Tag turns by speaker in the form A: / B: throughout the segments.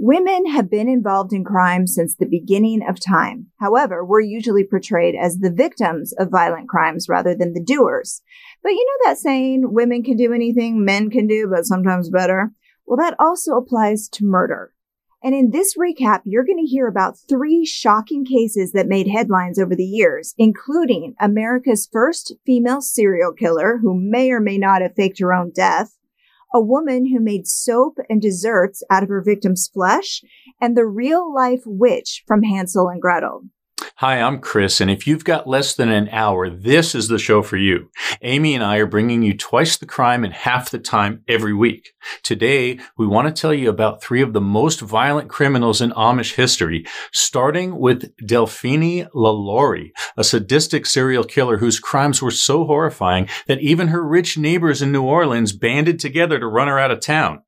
A: Women have been involved in crime since the beginning of time. However, we're usually portrayed as the victims of violent crimes rather than the doers. But you know that saying, women can do anything men can do, but sometimes better? Well, that also applies to murder. And in this recap, you're going to hear about three shocking cases that made headlines over the years, including America's first female serial killer who may or may not have faked her own death, a woman who made soap and desserts out of her victim's flesh, and the real life witch from Hansel and Gretel.
B: Hi, I'm Chris, and if you've got less than an hour, this is the show for you. Amy and I are bringing you twice the crime in half the time every week. Today, we want to tell you about three of the most violent criminals in Amish history, starting with Delphine LaLaurie, a sadistic serial killer whose crimes were so horrifying that even her rich neighbors in New Orleans banded together to run her out of town.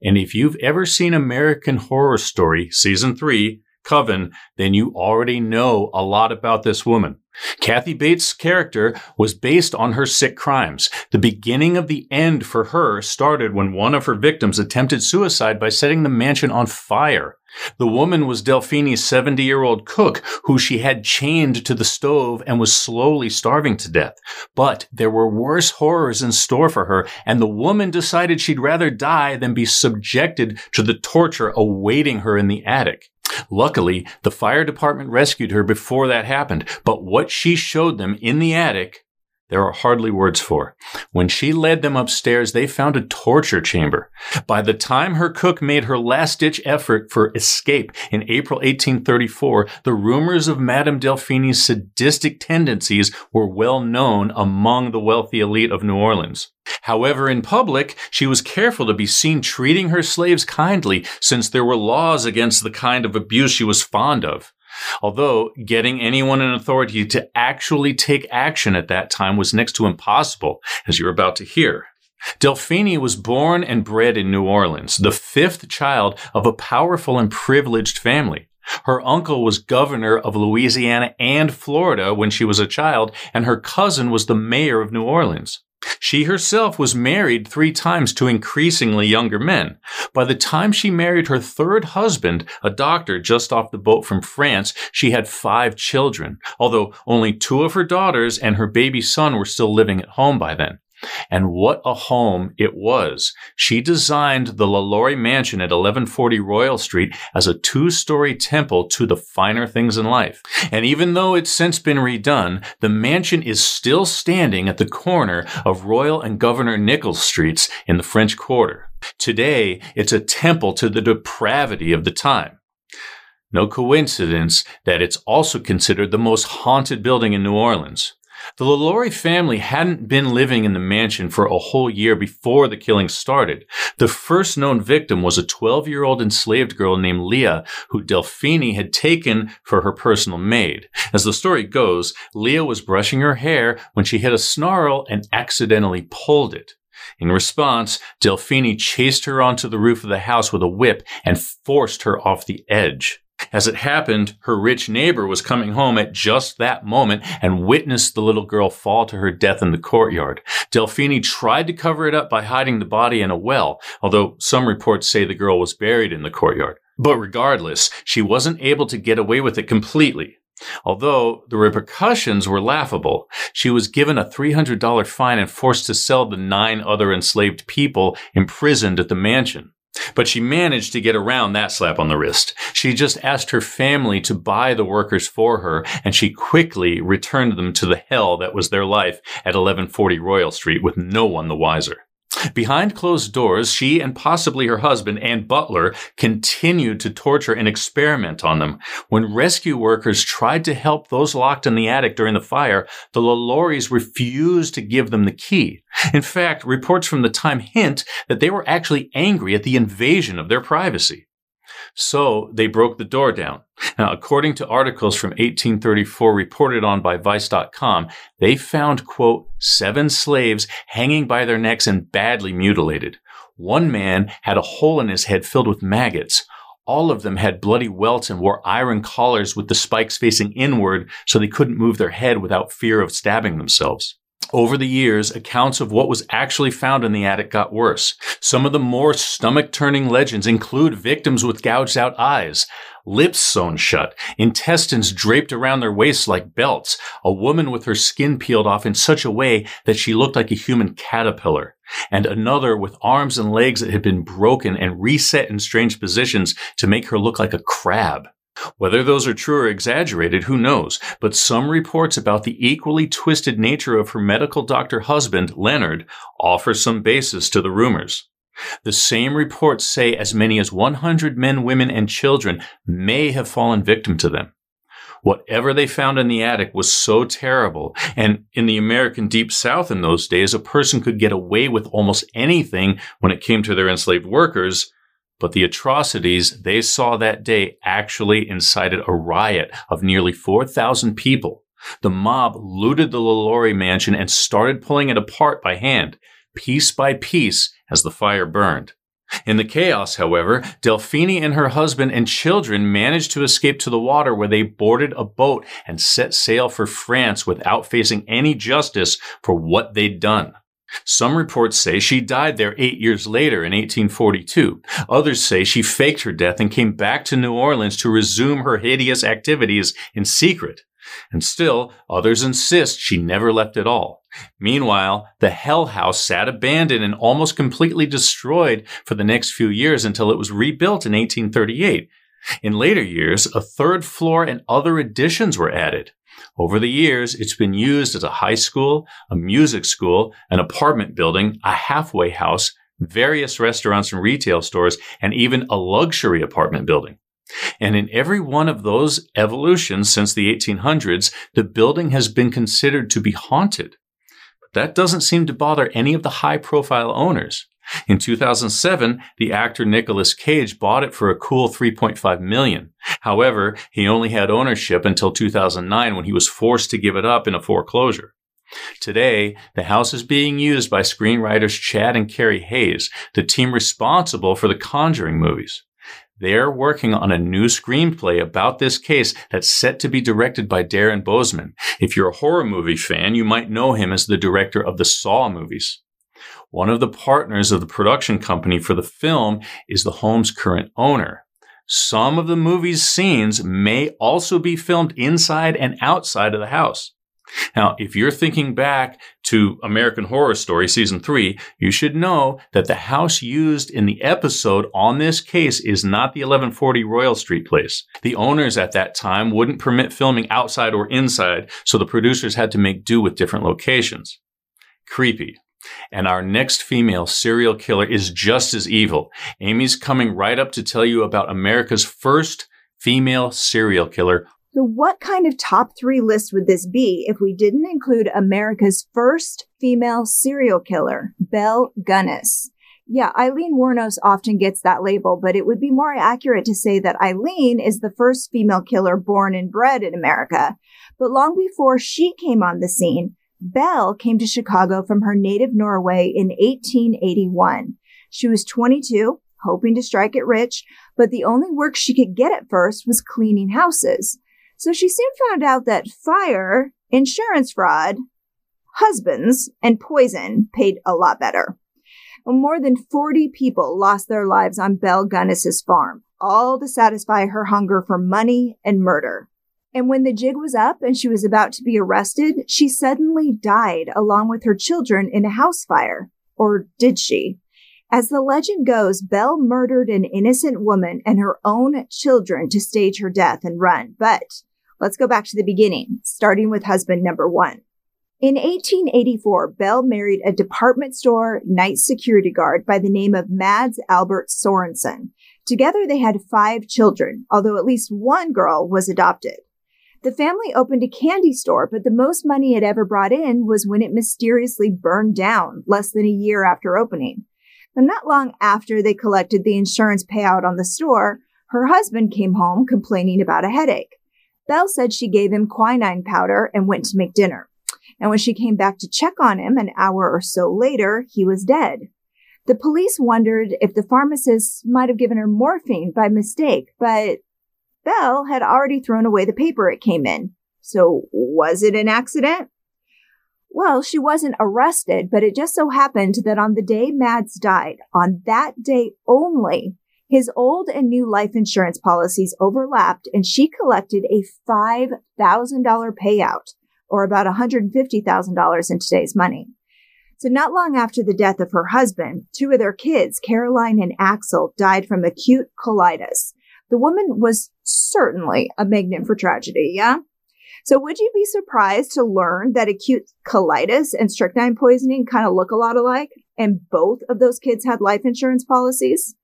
B: And if you've ever seen American Horror Story, season three, Coven, then you already know a lot about this woman. Kathy Bates' character was based on her sick crimes. The beginning of the end for her started when one of her victims attempted suicide by setting the mansion on fire. The woman was Delphine's 70 year old cook who she had chained to the stove and was slowly starving to death. But there were worse horrors in store for her, and the woman decided she'd rather die than be subjected to the torture awaiting her in the attic. Luckily, the fire department rescued her before that happened, but what she showed them in the attic there are hardly words for. When she led them upstairs, they found a torture chamber. By the time her cook made her last ditch effort for escape in April 1834, the rumors of Madame Delphine's sadistic tendencies were well known among the wealthy elite of New Orleans. However, in public, she was careful to be seen treating her slaves kindly since there were laws against the kind of abuse she was fond of. Although getting anyone in authority to actually take action at that time was next to impossible, as you're about to hear. Delphine was born and bred in New Orleans, the fifth child of a powerful and privileged family. Her uncle was governor of Louisiana and Florida when she was a child, and her cousin was the mayor of New Orleans. She herself was married three times to increasingly younger men. By the time she married her third husband, a doctor just off the boat from France, she had five children, although only two of her daughters and her baby son were still living at home by then. And what a home it was. She designed the LaLaurie Mansion at 1140 Royal Street as a two-story temple to the finer things in life. And even though it's since been redone, the mansion is still standing at the corner of Royal and Governor Nichols Streets in the French Quarter. Today, it's a temple to the depravity of the time. No coincidence that it's also considered the most haunted building in New Orleans. The LaLaurie family hadn't been living in the mansion for a whole year before the killing started. The first known victim was a 12 year old enslaved girl named Leah, who Delphine had taken for her personal maid. As the story goes, Leah was brushing her hair when she hit a snarl and accidentally pulled it. In response, Delphine chased her onto the roof of the house with a whip and forced her off the edge. As it happened, her rich neighbor was coming home at just that moment and witnessed the little girl fall to her death in the courtyard. Delphine tried to cover it up by hiding the body in a well, although some reports say the girl was buried in the courtyard. But regardless, she wasn't able to get away with it completely. Although the repercussions were laughable, she was given a $300 fine and forced to sell the nine other enslaved people imprisoned at the mansion. But she managed to get around that slap on the wrist. She just asked her family to buy the workers for her, and she quickly returned them to the hell that was their life at 1140 Royal Street with no one the wiser. Behind closed doors, she and possibly her husband and butler continued to torture and experiment on them. When rescue workers tried to help those locked in the attic during the fire, the LaLauries refused to give them the key. In fact, reports from the time hint that they were actually angry at the invasion of their privacy. So they broke the door down. Now, according to articles from 1834 reported on by Vice.com, they found, quote, seven slaves hanging by their necks and badly mutilated. One man had a hole in his head filled with maggots. All of them had bloody welts and wore iron collars with the spikes facing inward so they couldn't move their head without fear of stabbing themselves. Over the years, accounts of what was actually found in the attic got worse. Some of the more stomach turning legends include victims with gouged out eyes, lips sewn shut, intestines draped around their waists like belts, a woman with her skin peeled off in such a way that she looked like a human caterpillar, and another with arms and legs that had been broken and reset in strange positions to make her look like a crab. Whether those are true or exaggerated, who knows? But some reports about the equally twisted nature of her medical doctor husband, Leonard, offer some basis to the rumors. The same reports say as many as 100 men, women, and children may have fallen victim to them. Whatever they found in the attic was so terrible, and in the American Deep South in those days, a person could get away with almost anything when it came to their enslaved workers, but the atrocities they saw that day actually incited a riot of nearly 4,000 people. The mob looted the LaLaurie mansion and started pulling it apart by hand, piece by piece, as the fire burned. In the chaos, however, Delphine and her husband and children managed to escape to the water where they boarded a boat and set sail for France without facing any justice for what they'd done. Some reports say she died there eight years later in 1842. Others say she faked her death and came back to New Orleans to resume her hideous activities in secret. And still, others insist she never left at all. Meanwhile, the Hell House sat abandoned and almost completely destroyed for the next few years until it was rebuilt in 1838. In later years, a third floor and other additions were added. Over the years, it's been used as a high school, a music school, an apartment building, a halfway house, various restaurants and retail stores, and even a luxury apartment building. And in every one of those evolutions since the 1800s, the building has been considered to be haunted. But that doesn't seem to bother any of the high profile owners. In 2007, the actor Nicolas Cage bought it for a cool 3.5 million. However, he only had ownership until 2009 when he was forced to give it up in a foreclosure. Today, the house is being used by screenwriters Chad and Carey Hayes, the team responsible for the Conjuring movies. They're working on a new screenplay about this case that's set to be directed by Darren Bousman. If you're a horror movie fan, you might know him as the director of the Saw movies. One of the partners of the production company for the film is the home's current owner. Some of the movie's scenes may also be filmed inside and outside of the house. Now, if you're thinking back to American Horror Story season three, you should know that the house used in the episode on this case is not the 1140 Royal Street place. The owners at that time wouldn't permit filming outside or inside, so the producers had to make do with different locations. Creepy. And our next female serial killer is just as evil. Amy's coming right up to tell you about America's first female serial killer.
A: So, what kind of top three list would this be if we didn't include America's first female serial killer, Belle Gunness? Yeah, Aileen Wuornos often gets that label, but it would be more accurate to say that Aileen is the first female killer born and bred in America. But long before she came on the scene, Belle came to Chicago from her native Norway in 1881. She was 22, hoping to strike it rich, but the only work she could get at first was cleaning houses. So she soon found out that fire, insurance fraud, husbands, and poison paid a lot better. More than 40 people lost their lives on Belle Gunness's farm, all to satisfy her hunger for money and murder. And when the jig was up and she was about to be arrested, she suddenly died along with her children in a house fire. Or did she? As the legend goes, Belle murdered an innocent woman and her own children to stage her death and run. But let's go back to the beginning, starting with husband number one. In 1884, Belle married a department store night security guard by the name of Mads Albert Sorensen. Together they had five children, although at least one girl was adopted. The family opened a candy store, but the most money it ever brought in was when it mysteriously burned down less than a year after opening. And not long after they collected the insurance payout on the store, her husband came home complaining about a headache. Belle said she gave him quinine powder and went to make dinner. And when she came back to check on him an hour or so later, he was dead. The police wondered if the pharmacist might have given her morphine by mistake, but Belle had already thrown away the paper it came in. So was it an accident? Well, she wasn't arrested, but it just so happened that on the day Mads died, on that day only, his old and new life insurance policies overlapped and she collected a $5,000 payout or about $150,000 in today's money. So not long after the death of her husband, two of their kids, Caroline and Axel, died from acute colitis. The woman was certainly a magnet for tragedy, yeah? So would you be surprised to learn that acute colitis and strychnine poisoning kind of look a lot alike? And both of those kids had life insurance policies?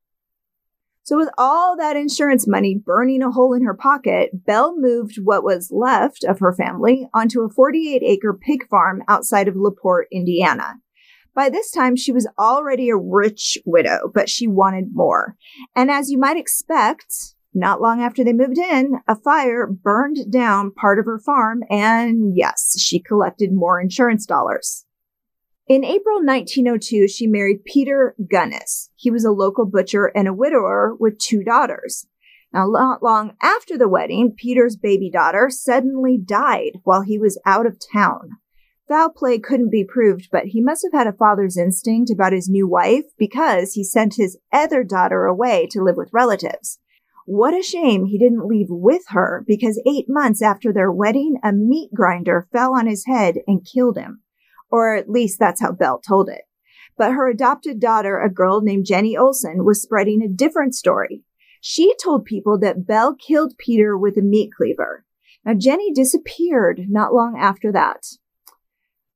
A: So with all that insurance money burning a hole in her pocket, Belle moved what was left of her family onto a 48 acre pig farm outside of LaPorte, Indiana. By this time, she was already a rich widow, but she wanted more. And as you might expect, not long after they moved in, a fire burned down part of her farm, and yes, she collected more insurance dollars. In April 1902, she married Peter Gunness. He was a local butcher and a widower with two daughters. Now, not long after the wedding, Peter's baby daughter suddenly died while he was out of town. Foul play couldn't be proved, but he must have had a father's instinct about his new wife because he sent his other daughter away to live with relatives. What a shame he didn't leave with her because eight months after their wedding, a meat grinder fell on his head and killed him. Or at least that's how Belle told it. But her adopted daughter, a girl named Jenny Olson, was spreading a different story. She told people that Belle killed Peter with a meat cleaver. Now, Jenny disappeared not long after that.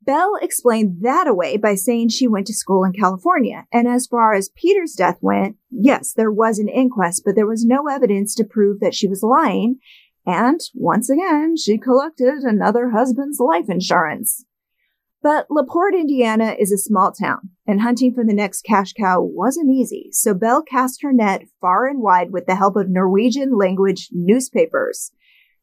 A: Belle explained that away by saying she went to school in California. And as far as Peter's death went, yes, there was an inquest, but there was no evidence to prove that she was lying. And once again, she collected another husband's life insurance. But LaPorte, Indiana is a small town, and hunting for the next cash cow wasn't easy. So Belle cast her net far and wide with the help of Norwegian language newspapers.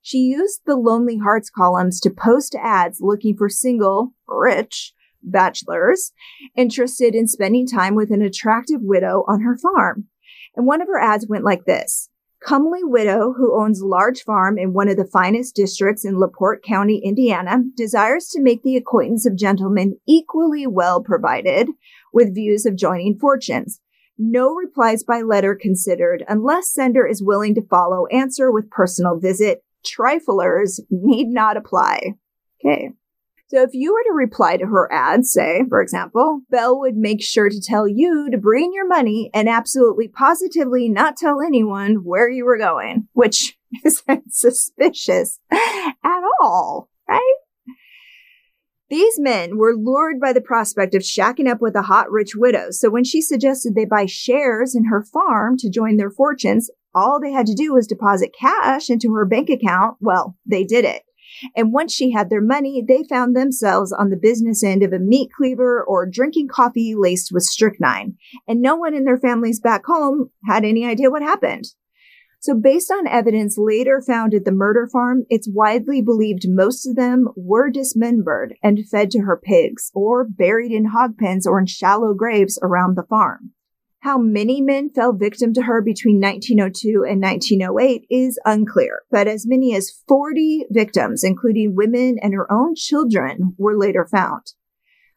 A: She used the Lonely Hearts columns to post ads looking for single, rich bachelors interested in spending time with an attractive widow on her farm. And one of her ads went like this. Comely widow who owns large farm in one of the finest districts in LaPorte County, Indiana, desires to make the acquaintance of gentlemen equally well provided with views of joining fortunes. No replies by letter considered unless sender is willing to follow answer with personal visit triflers need not apply. Okay. So if you were to reply to her ad, say, for example, Belle would make sure to tell you to bring your money and absolutely positively not tell anyone where you were going, which isn't suspicious at all, right? These men were lured by the prospect of shacking up with a hot rich widow. So when she suggested they buy shares in her farm to join their fortunes, all they had to do was deposit cash into her bank account. Well, they did it. And once she had their money, they found themselves on the business end of a meat cleaver or drinking coffee laced with strychnine. And no one in their families back home had any idea what happened. So based on evidence later found at the murder farm, it's widely believed most of them were dismembered and fed to her pigs or buried in hog pens or in shallow graves around the farm. How many men fell victim to her between 1902 and 1908 is unclear, but as many as 40 victims, including women and her own children, were later found.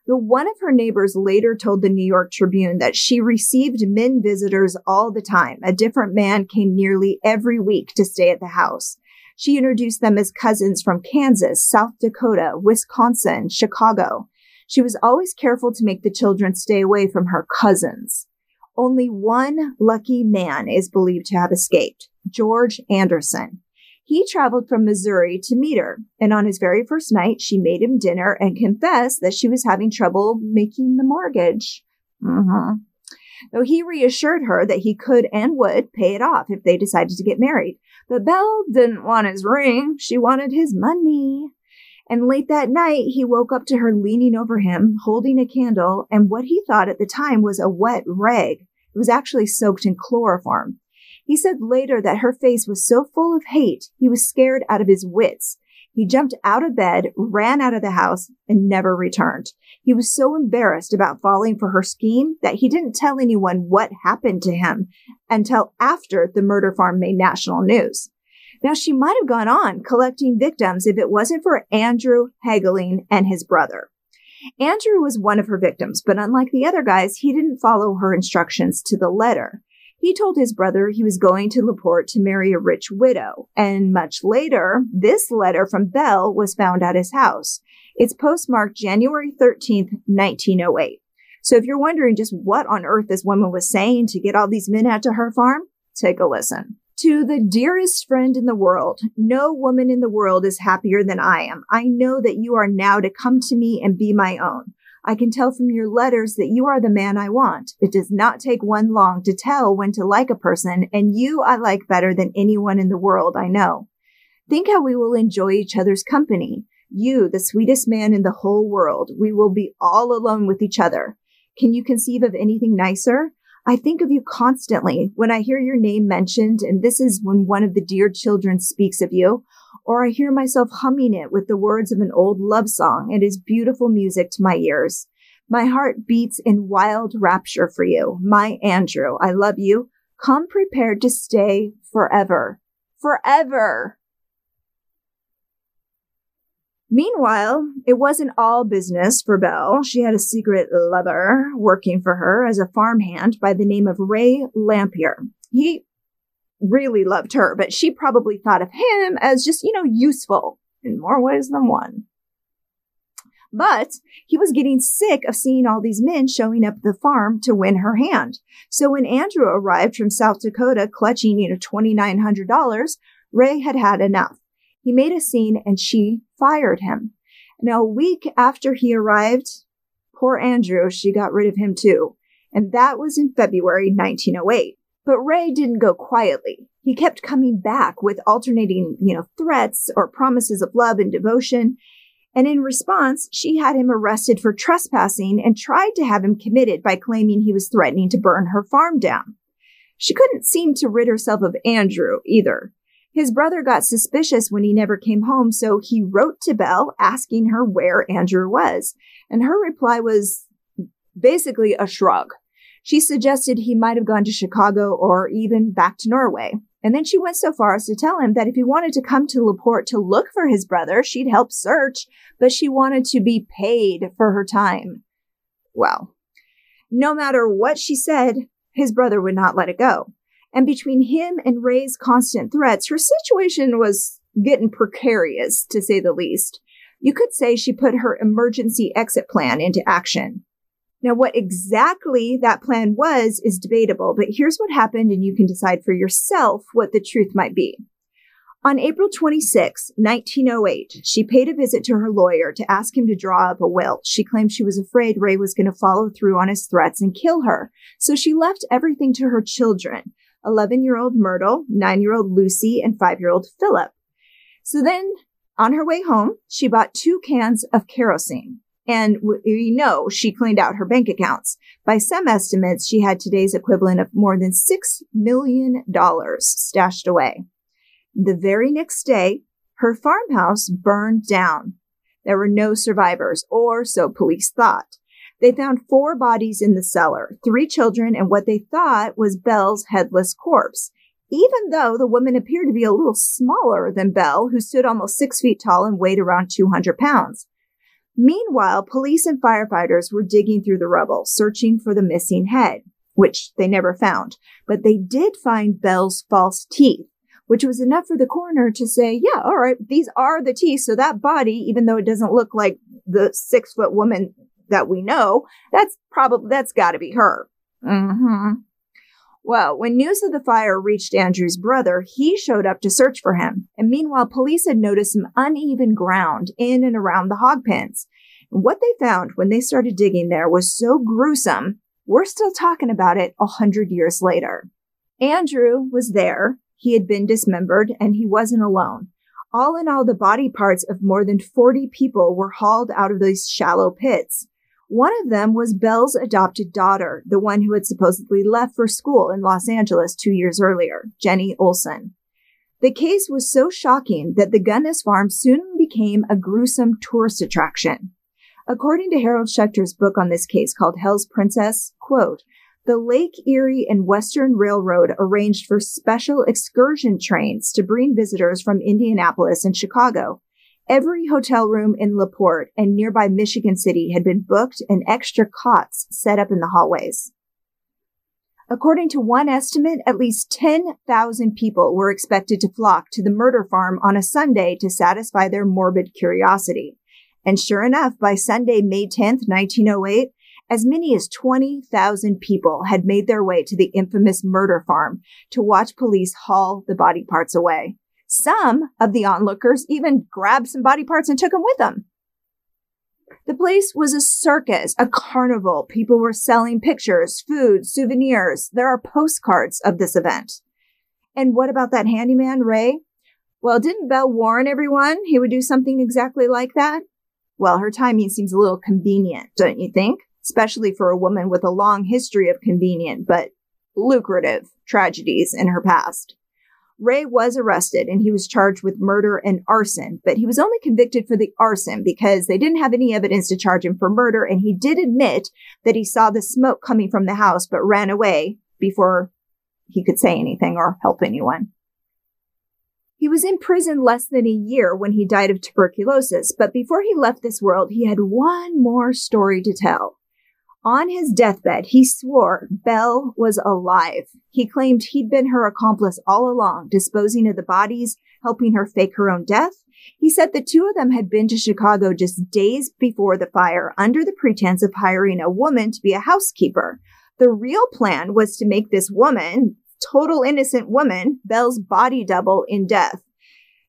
A: The one of her neighbors later told the New York Tribune that she received men visitors all the time. A different man came nearly every week to stay at the house. She introduced them as cousins from Kansas, South Dakota, Wisconsin, Chicago. She was always careful to make the children stay away from her cousins. Only one lucky man is believed to have escaped, George Anderson. He traveled from Missouri to meet her, and on his very first night, she made him dinner and confessed that she was having trouble making the mortgage. Mm-hmm. Though he reassured her that he could and would pay it off if they decided to get married. But Belle didn't want his ring. She wanted his money. And late that night, he woke up to her leaning over him, holding a candle, and what he thought at the time was a wet rag. It was actually soaked in chloroform. He said later that her face was so full of hate, he was scared out of his wits. He jumped out of bed, ran out of the house, and never returned. He was so embarrassed about falling for her scheme that he didn't tell anyone what happened to him until after the murder farm made national news. Now, she might have gone on collecting victims if it wasn't for Andrew Hagelin and his brother. Andrew was one of her victims, but unlike the other guys, he didn't follow her instructions to the letter. He told his brother he was going to LaPorte to marry a rich widow, and much later, this letter from Belle was found at his house. It's postmarked January 13th, 1908. So if you're wondering just what on earth this woman was saying to get all these men out to her farm, take a listen. To the dearest friend in the world, no woman in the world is happier than I am. I know that you are now to come to me and be my own. I can tell from your letters that you are the man I want. It does not take one long to tell when to like a person, and you I like better than anyone in the world I know. Think how we will enjoy each other's company. You, the sweetest man in the whole world, we will be all alone with each other. Can you conceive of anything nicer? I think of you constantly when I hear your name mentioned, and this is when one of the dear children speaks of you, or I hear myself humming it with the words of an old love song. It is beautiful music to my ears. My heart beats in wild rapture for you. My Andrew, I love you. Come prepared to stay forever. Forever. Meanwhile, it wasn't all business for Belle. She had a secret lover working for her as a farmhand by the name of Ray Lamphere. He really loved her, but she probably thought of him as just, you know, useful in more ways than one. But he was getting sick of seeing all these men showing up at the farm to win her hand. So when Andrew arrived from South Dakota clutching, you know, $2,900, Ray had had enough. He made a scene and she fired him. Now, a week after he arrived, poor Andrew, she got rid of him too. And that was in February 1908. But Ray didn't go quietly. He kept coming back with alternating, you know, threats or promises of love and devotion. And in response, she had him arrested for trespassing and tried to have him committed by claiming he was threatening to burn her farm down. She couldn't seem to rid herself of Andrew either. His brother got suspicious when he never came home, so he wrote to Belle asking her where Andrew was. And her reply was basically a shrug. She suggested he might have gone to Chicago or even back to Norway. And then she went so far as to tell him that if he wanted to come to LaPorte to look for his brother, she'd help search, but she wanted to be paid for her time. Well, no matter what she said, his brother would not let it go. And between him and Ray's constant threats, her situation was getting precarious, to say the least. You could say she put her emergency exit plan into action. Now, what exactly that plan was is debatable, but here's what happened, and you can decide for yourself what the truth might be. On April 26, 1908, she paid a visit to her lawyer to ask him to draw up a will. She claimed she was afraid Ray was going to follow through on his threats and kill her. So she left everything to her children 11 year old Myrtle, 9 year old Lucy, and 5 year old Philip. So then, on her way home, she bought two cans of kerosene. And we know she cleaned out her bank accounts. By some estimates, she had today's equivalent of more than $6 million stashed away. The very next day, her farmhouse burned down. There were no survivors, or so police thought. They found four bodies in the cellar, three children, and what they thought was Belle's headless corpse. Even though the woman appeared to be a little smaller than Belle, who stood almost six feet tall and weighed around 200 pounds. Meanwhile, police and firefighters were digging through the rubble, searching for the missing head, which they never found. But they did find Belle's false teeth, which was enough for the coroner to say, yeah, all right, these are the teeth. So that body, even though it doesn't look like the six foot woman that we know, that's probably, that's gotta be her. Mm-hmm. Well, when news of the fire reached Andrew's brother, he showed up to search for him. And meanwhile, police had noticed some uneven ground in and around the hog pens. And what they found when they started digging there was so gruesome, we're still talking about it a hundred years later. Andrew was there. He had been dismembered and he wasn't alone. All in all, the body parts of more than 40 people were hauled out of these shallow pits. One of them was Belle's adopted daughter, the one who had supposedly left for school in Los Angeles two years earlier, Jenny Olson. The case was so shocking that the Gunness farm soon became a gruesome tourist attraction. According to Harold Schechter's book on this case called Hell's Princess, quote, the Lake Erie and Western Railroad arranged for special excursion trains to bring visitors from Indianapolis and Chicago. Every hotel room in LaPorte and nearby Michigan City had been booked and extra cots set up in the hallways. According to one estimate, at least 10,000 people were expected to flock to the murder farm on a Sunday to satisfy their morbid curiosity. And sure enough, by Sunday, May 10th, 1908, as many as 20,000 people had made their way to the infamous murder farm to watch police haul the body parts away. Some of the onlookers even grabbed some body parts and took them with them. The place was a circus, a carnival. People were selling pictures, food, souvenirs. There are postcards of this event. And what about that handyman, Ray? Well, didn't Belle warn everyone he would do something exactly like that? Well, her timing seems a little convenient, don't you think? Especially for a woman with a long history of convenient but lucrative tragedies in her past. Ray was arrested and he was charged with murder and arson, but he was only convicted for the arson because they didn't have any evidence to charge him for murder. And he did admit that he saw the smoke coming from the house, but ran away before he could say anything or help anyone. He was in prison less than a year when he died of tuberculosis, but before he left this world, he had one more story to tell. On his deathbed, he swore Belle was alive. He claimed he'd been her accomplice all along, disposing of the bodies, helping her fake her own death. He said the two of them had been to Chicago just days before the fire under the pretense of hiring a woman to be a housekeeper. The real plan was to make this woman, total innocent woman, Belle's body double in death.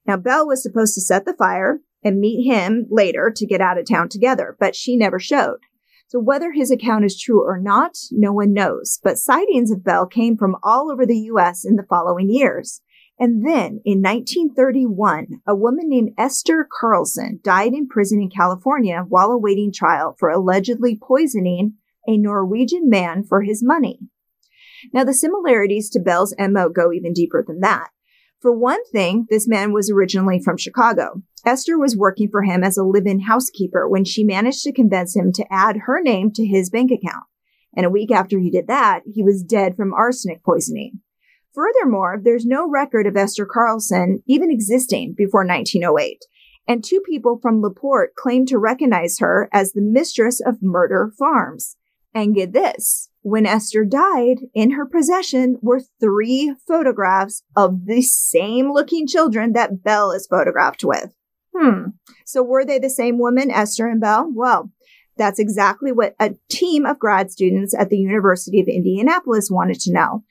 A: Now, Belle was supposed to set the fire and meet him later to get out of town together, but she never showed. So whether his account is true or not, no one knows. But sightings of Belle came from all over the U.S. in the following years. And then in 1931, a woman named Esther Carlson died in prison in California while awaiting trial for allegedly poisoning a Norwegian man for his money. Now, the similarities to Belle's MO go even deeper than that. For one thing, this man was originally from Chicago. Esther was working for him as a live-in housekeeper when she managed to convince him to add her name to his bank account. And a week after he did that, he was dead from arsenic poisoning. Furthermore, there's no record of Esther Carlson even existing before 1908. And two people from LaPorte claim to recognize her as the mistress of Murder Farms. And get this, when Esther died, in her possession were three photographs of the same looking children that Belle is photographed with. Hmm. So were they the same woman, Esther and Belle? Well, that's exactly what a team of grad students at the University of Indianapolis wanted to know.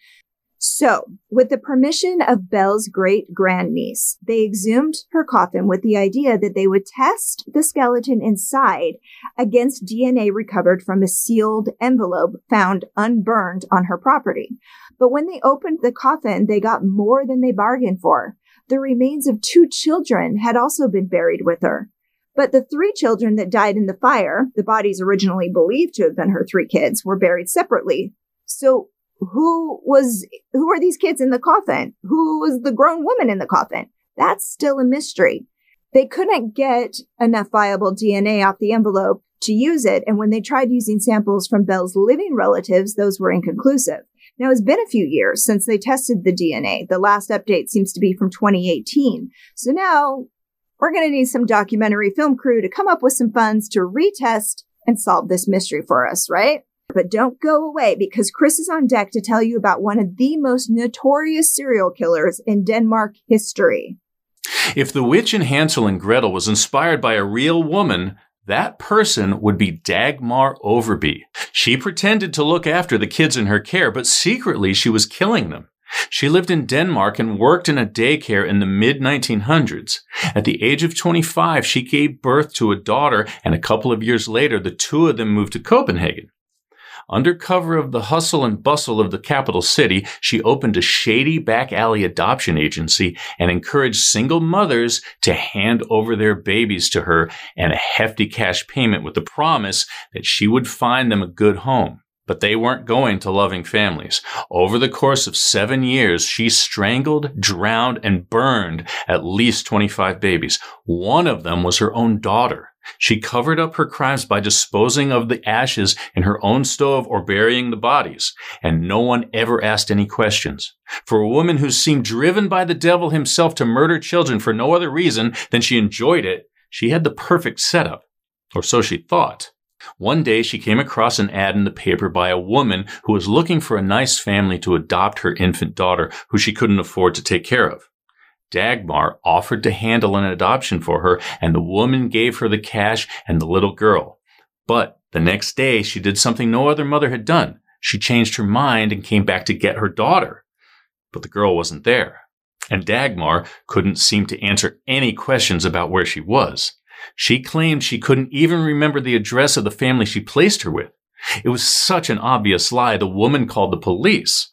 A: So, with the permission of Belle's great grandniece, they exhumed her coffin with the idea that they would test the skeleton inside against DNA recovered from a sealed envelope found unburned on her property. But when they opened the coffin, they got more than they bargained for. The remains of two children had also been buried with her. But the three children that died in the fire, the bodies originally believed to have been her three kids, were buried separately. So who was, who are these kids in the coffin? Who was the grown woman in the coffin? That's still a mystery. They couldn't get enough viable DNA off the envelope to use it. And when they tried using samples from Belle's living relatives, those were inconclusive. Now, it's been a few years since they tested the DNA. The last update seems to be from 2018. So now we're going to need some documentary film crew to come up with some funds to retest and solve this mystery for us, right? But don't go away because Chris is on deck to tell you about one of the most notorious serial killers in Denmark history.
B: If the witch in Hansel and Gretel was inspired by a real woman, that person would be Dagmar Overbye. She pretended to look after the kids in her care, but secretly she was killing them. She lived in Denmark and worked in a daycare in the mid 1900s. At the age of 25, she gave birth to a daughter, and a couple of years later, the two of them moved to Copenhagen. Under cover of the hustle and bustle of the capital city, she opened a shady back alley adoption agency and encouraged single mothers to hand over their babies to her and a hefty cash payment with the promise that she would find them a good home. But they weren't going to loving families. Over the course of seven years, she strangled, drowned, and burned at least 25 babies. One of them was her own daughter. She covered up her crimes by disposing of the ashes in her own stove or burying the bodies, and no one ever asked any questions. For a woman who seemed driven by the devil himself to murder children for no other reason than she enjoyed it, She had the perfect setup, or so she thought. One day she came across an ad in the paper by a woman who was looking for a nice family to adopt her infant daughter who she couldn't afford to take care of. Dagmar offered to handle an adoption for her and the woman gave her the cash and the little girl. But the next day she did something no other mother had done. She changed her mind and came back to get her daughter. But the girl wasn't there. And Dagmar couldn't seem to answer any questions about where she was. She claimed she couldn't even remember the address of the family she placed her with. It was such an obvious lie, the woman called the police.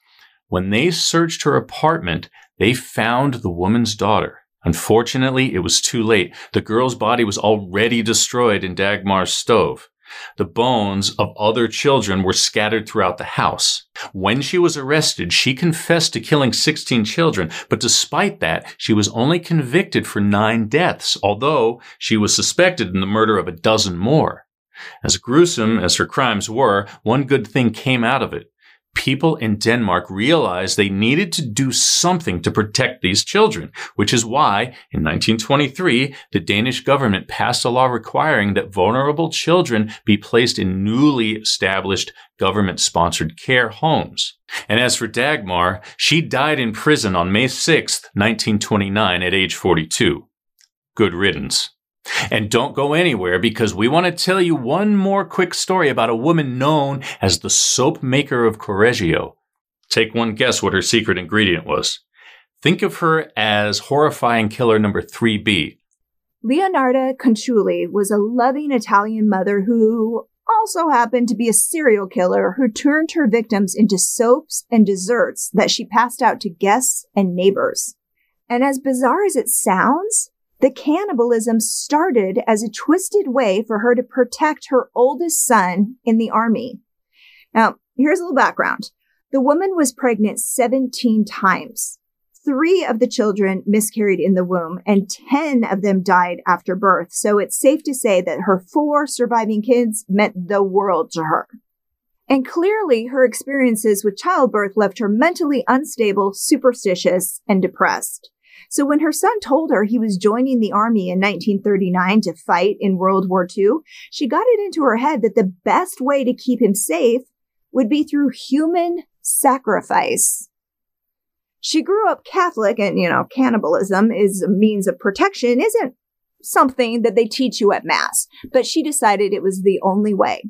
B: When they searched her apartment, they found the woman's daughter. Unfortunately, it was too late. The girl's body was already destroyed in Dagmar's stove. The bones of other children were scattered throughout the house. When she was arrested, she confessed to killing 16 children, but despite that, she was only convicted for nine deaths, although she was suspected in the murder of a dozen more. As gruesome as her crimes were, one good thing came out of it people in Denmark realized they needed to do something to protect these children, which is why in 1923, the Danish government passed a law requiring that vulnerable children be placed in newly established government sponsored care homes. And as for Dagmar, she died in prison on May 6, 1929 at age 42. Good riddance. And don't go anywhere because we want to tell you one more quick story about a woman known as the soap maker of Correggio. Take one guess what her secret ingredient was. Think of her as horrifying killer number 3B.
A: Leonarda Cianciulli was a loving Italian mother who also happened to be a serial killer who turned her victims into soaps and desserts that she passed out to guests and neighbors. And as bizarre as it sounds, the cannibalism started as a twisted way for her to protect her oldest son in the army. Now, here's a little background. The woman was pregnant 17 times. Three of the children miscarried in the womb and 10 of them died after birth. So it's safe to say that her four surviving kids meant the world to her. And clearly her experiences with childbirth left her mentally unstable, superstitious, and depressed. So when her son told her he was joining the army in 1939 to fight in World War II, she got it into her head that the best way to keep him safe would be through human sacrifice. She grew up Catholic and, you know, cannibalism is a means of protection isn't something that they teach you at mass, but she decided it was the only way.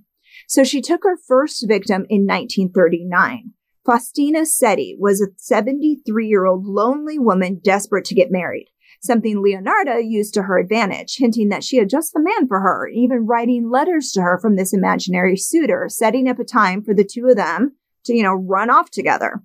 A: So she took her first victim in 1939. Faustina Setti was a 73 year old lonely woman desperate to get married, something Leonarda used to her advantage, hinting that she had just the man for her, even writing letters to her from this imaginary suitor, setting up a time for the two of them to, you know, run off together.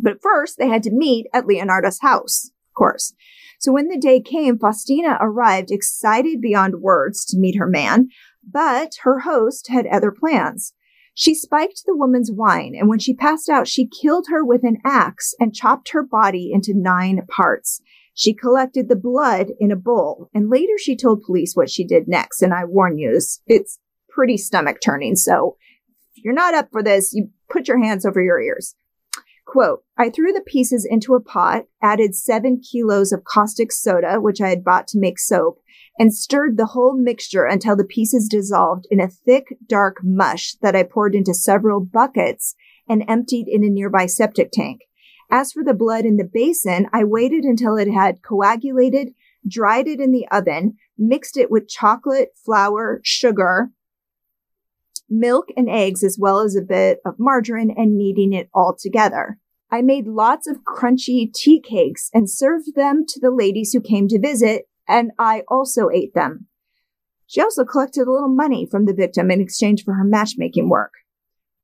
A: But first, they had to meet at Leonarda's house, of course. So when the day came, Faustina arrived excited beyond words to meet her man, but her host had other plans. She spiked the woman's wine, and when she passed out, she killed her with an axe and chopped her body into nine parts. She collected the blood in a bowl, and later she told police what she did next. And I warn you, it's pretty stomach turning. So if you're not up for this, you put your hands over your ears. Quote, I threw the pieces into a pot, added seven kilos of caustic soda, which I had bought to make soap, and stirred the whole mixture until the pieces dissolved in a thick, dark mush that I poured into several buckets and emptied in a nearby septic tank. As for the blood in the basin, I waited until it had coagulated, dried it in the oven, mixed it with chocolate, flour, sugar, milk and eggs, as well as a bit of margarine and kneading it all together. I made lots of crunchy tea cakes and served them to the ladies who came to visit and I also ate them. She also collected a little money from the victim in exchange for her matchmaking work.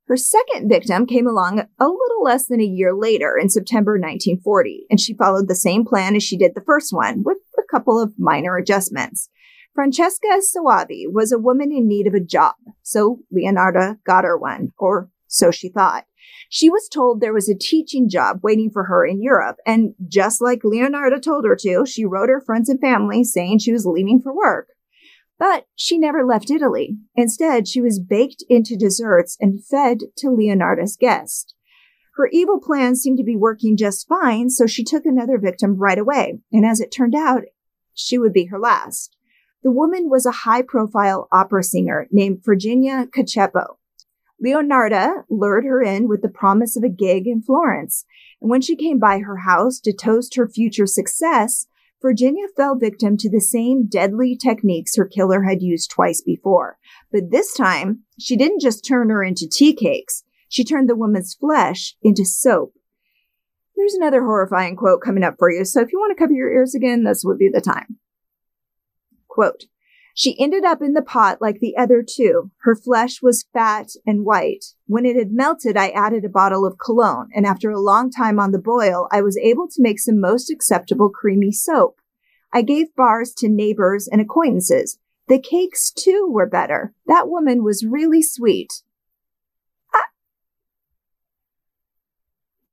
A: Her second victim came along a little less than a year later in September 1940, and she followed the same plan as she did the first one, with a couple of minor adjustments. Francesca Soavi was a woman in need of a job, so Leonarda got her one, or so she thought. She was told there was a teaching job waiting for her in Europe. And just like Leonarda told her to, she wrote her friends and family saying she was leaving for work. But she never left Italy. Instead, she was baked into desserts and fed to Leonarda's guests. Her evil plans seemed to be working just fine, so she took another victim right away. And as it turned out, she would be her last. The woman was a high profile opera singer named Virginia Cacioppo. Leonarda lured her in with the promise of a gig in Florence. And when she came by her house to toast her future success, Virginia fell victim to the same deadly techniques her killer had used twice before. But this time, she didn't just turn her into tea cakes. She turned the woman's flesh into soap. There's another horrifying quote coming up for you, so if you want to cover your ears again, this would be the time. Quote, she ended up in the pot like the other two. Her flesh was fat and white. When it had melted, I added a bottle of cologne, and after a long time on the boil, I was able to make some most acceptable creamy soap. I gave bars to neighbors and acquaintances. The cakes, too, were better. That woman was really sweet.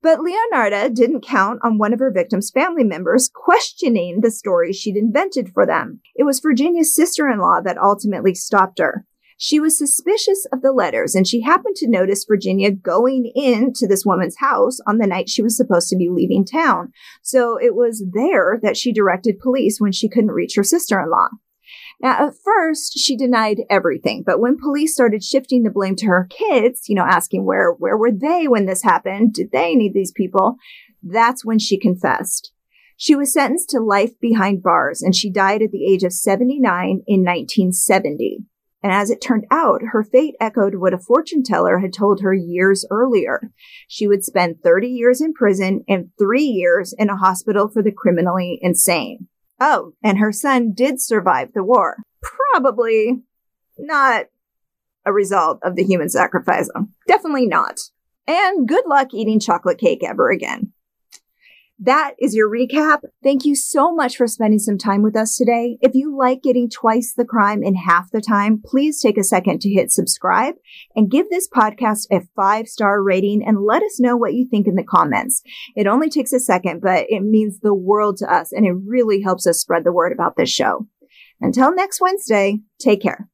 A: But Leonarda didn't count on one of her victims' family members questioning the stories she'd invented for them. It was Virginia's sister-in-law that ultimately stopped her. She was suspicious of the letters and she happened to notice Virginia going into this woman's house on the night she was supposed to be leaving town. So it was there that she directed police when she couldn't reach her sister-in-law. Now, at first, she denied everything, but when police started shifting the blame to her kids, you know, asking where, where were they when this happened? Did they need these people? That's when she confessed. She was sentenced to life behind bars and she died at the age of 79 in 1970. And as it turned out, her fate echoed what a fortune teller had told her years earlier. She would spend 30 years in prison and three years in a hospital for the criminally insane. Oh, and her son did survive the war. Probably not a result of the human sacrifice. Definitely not. And good luck eating chocolate cake ever again. That is your recap. Thank you so much for spending some time with us today. If you like getting twice the crime in half the time, please take a second to hit subscribe and give this podcast a five star rating and let us know what you think in the comments. It only takes a second, but it means the world to us and it really helps us spread the word about this show. Until next Wednesday, take care.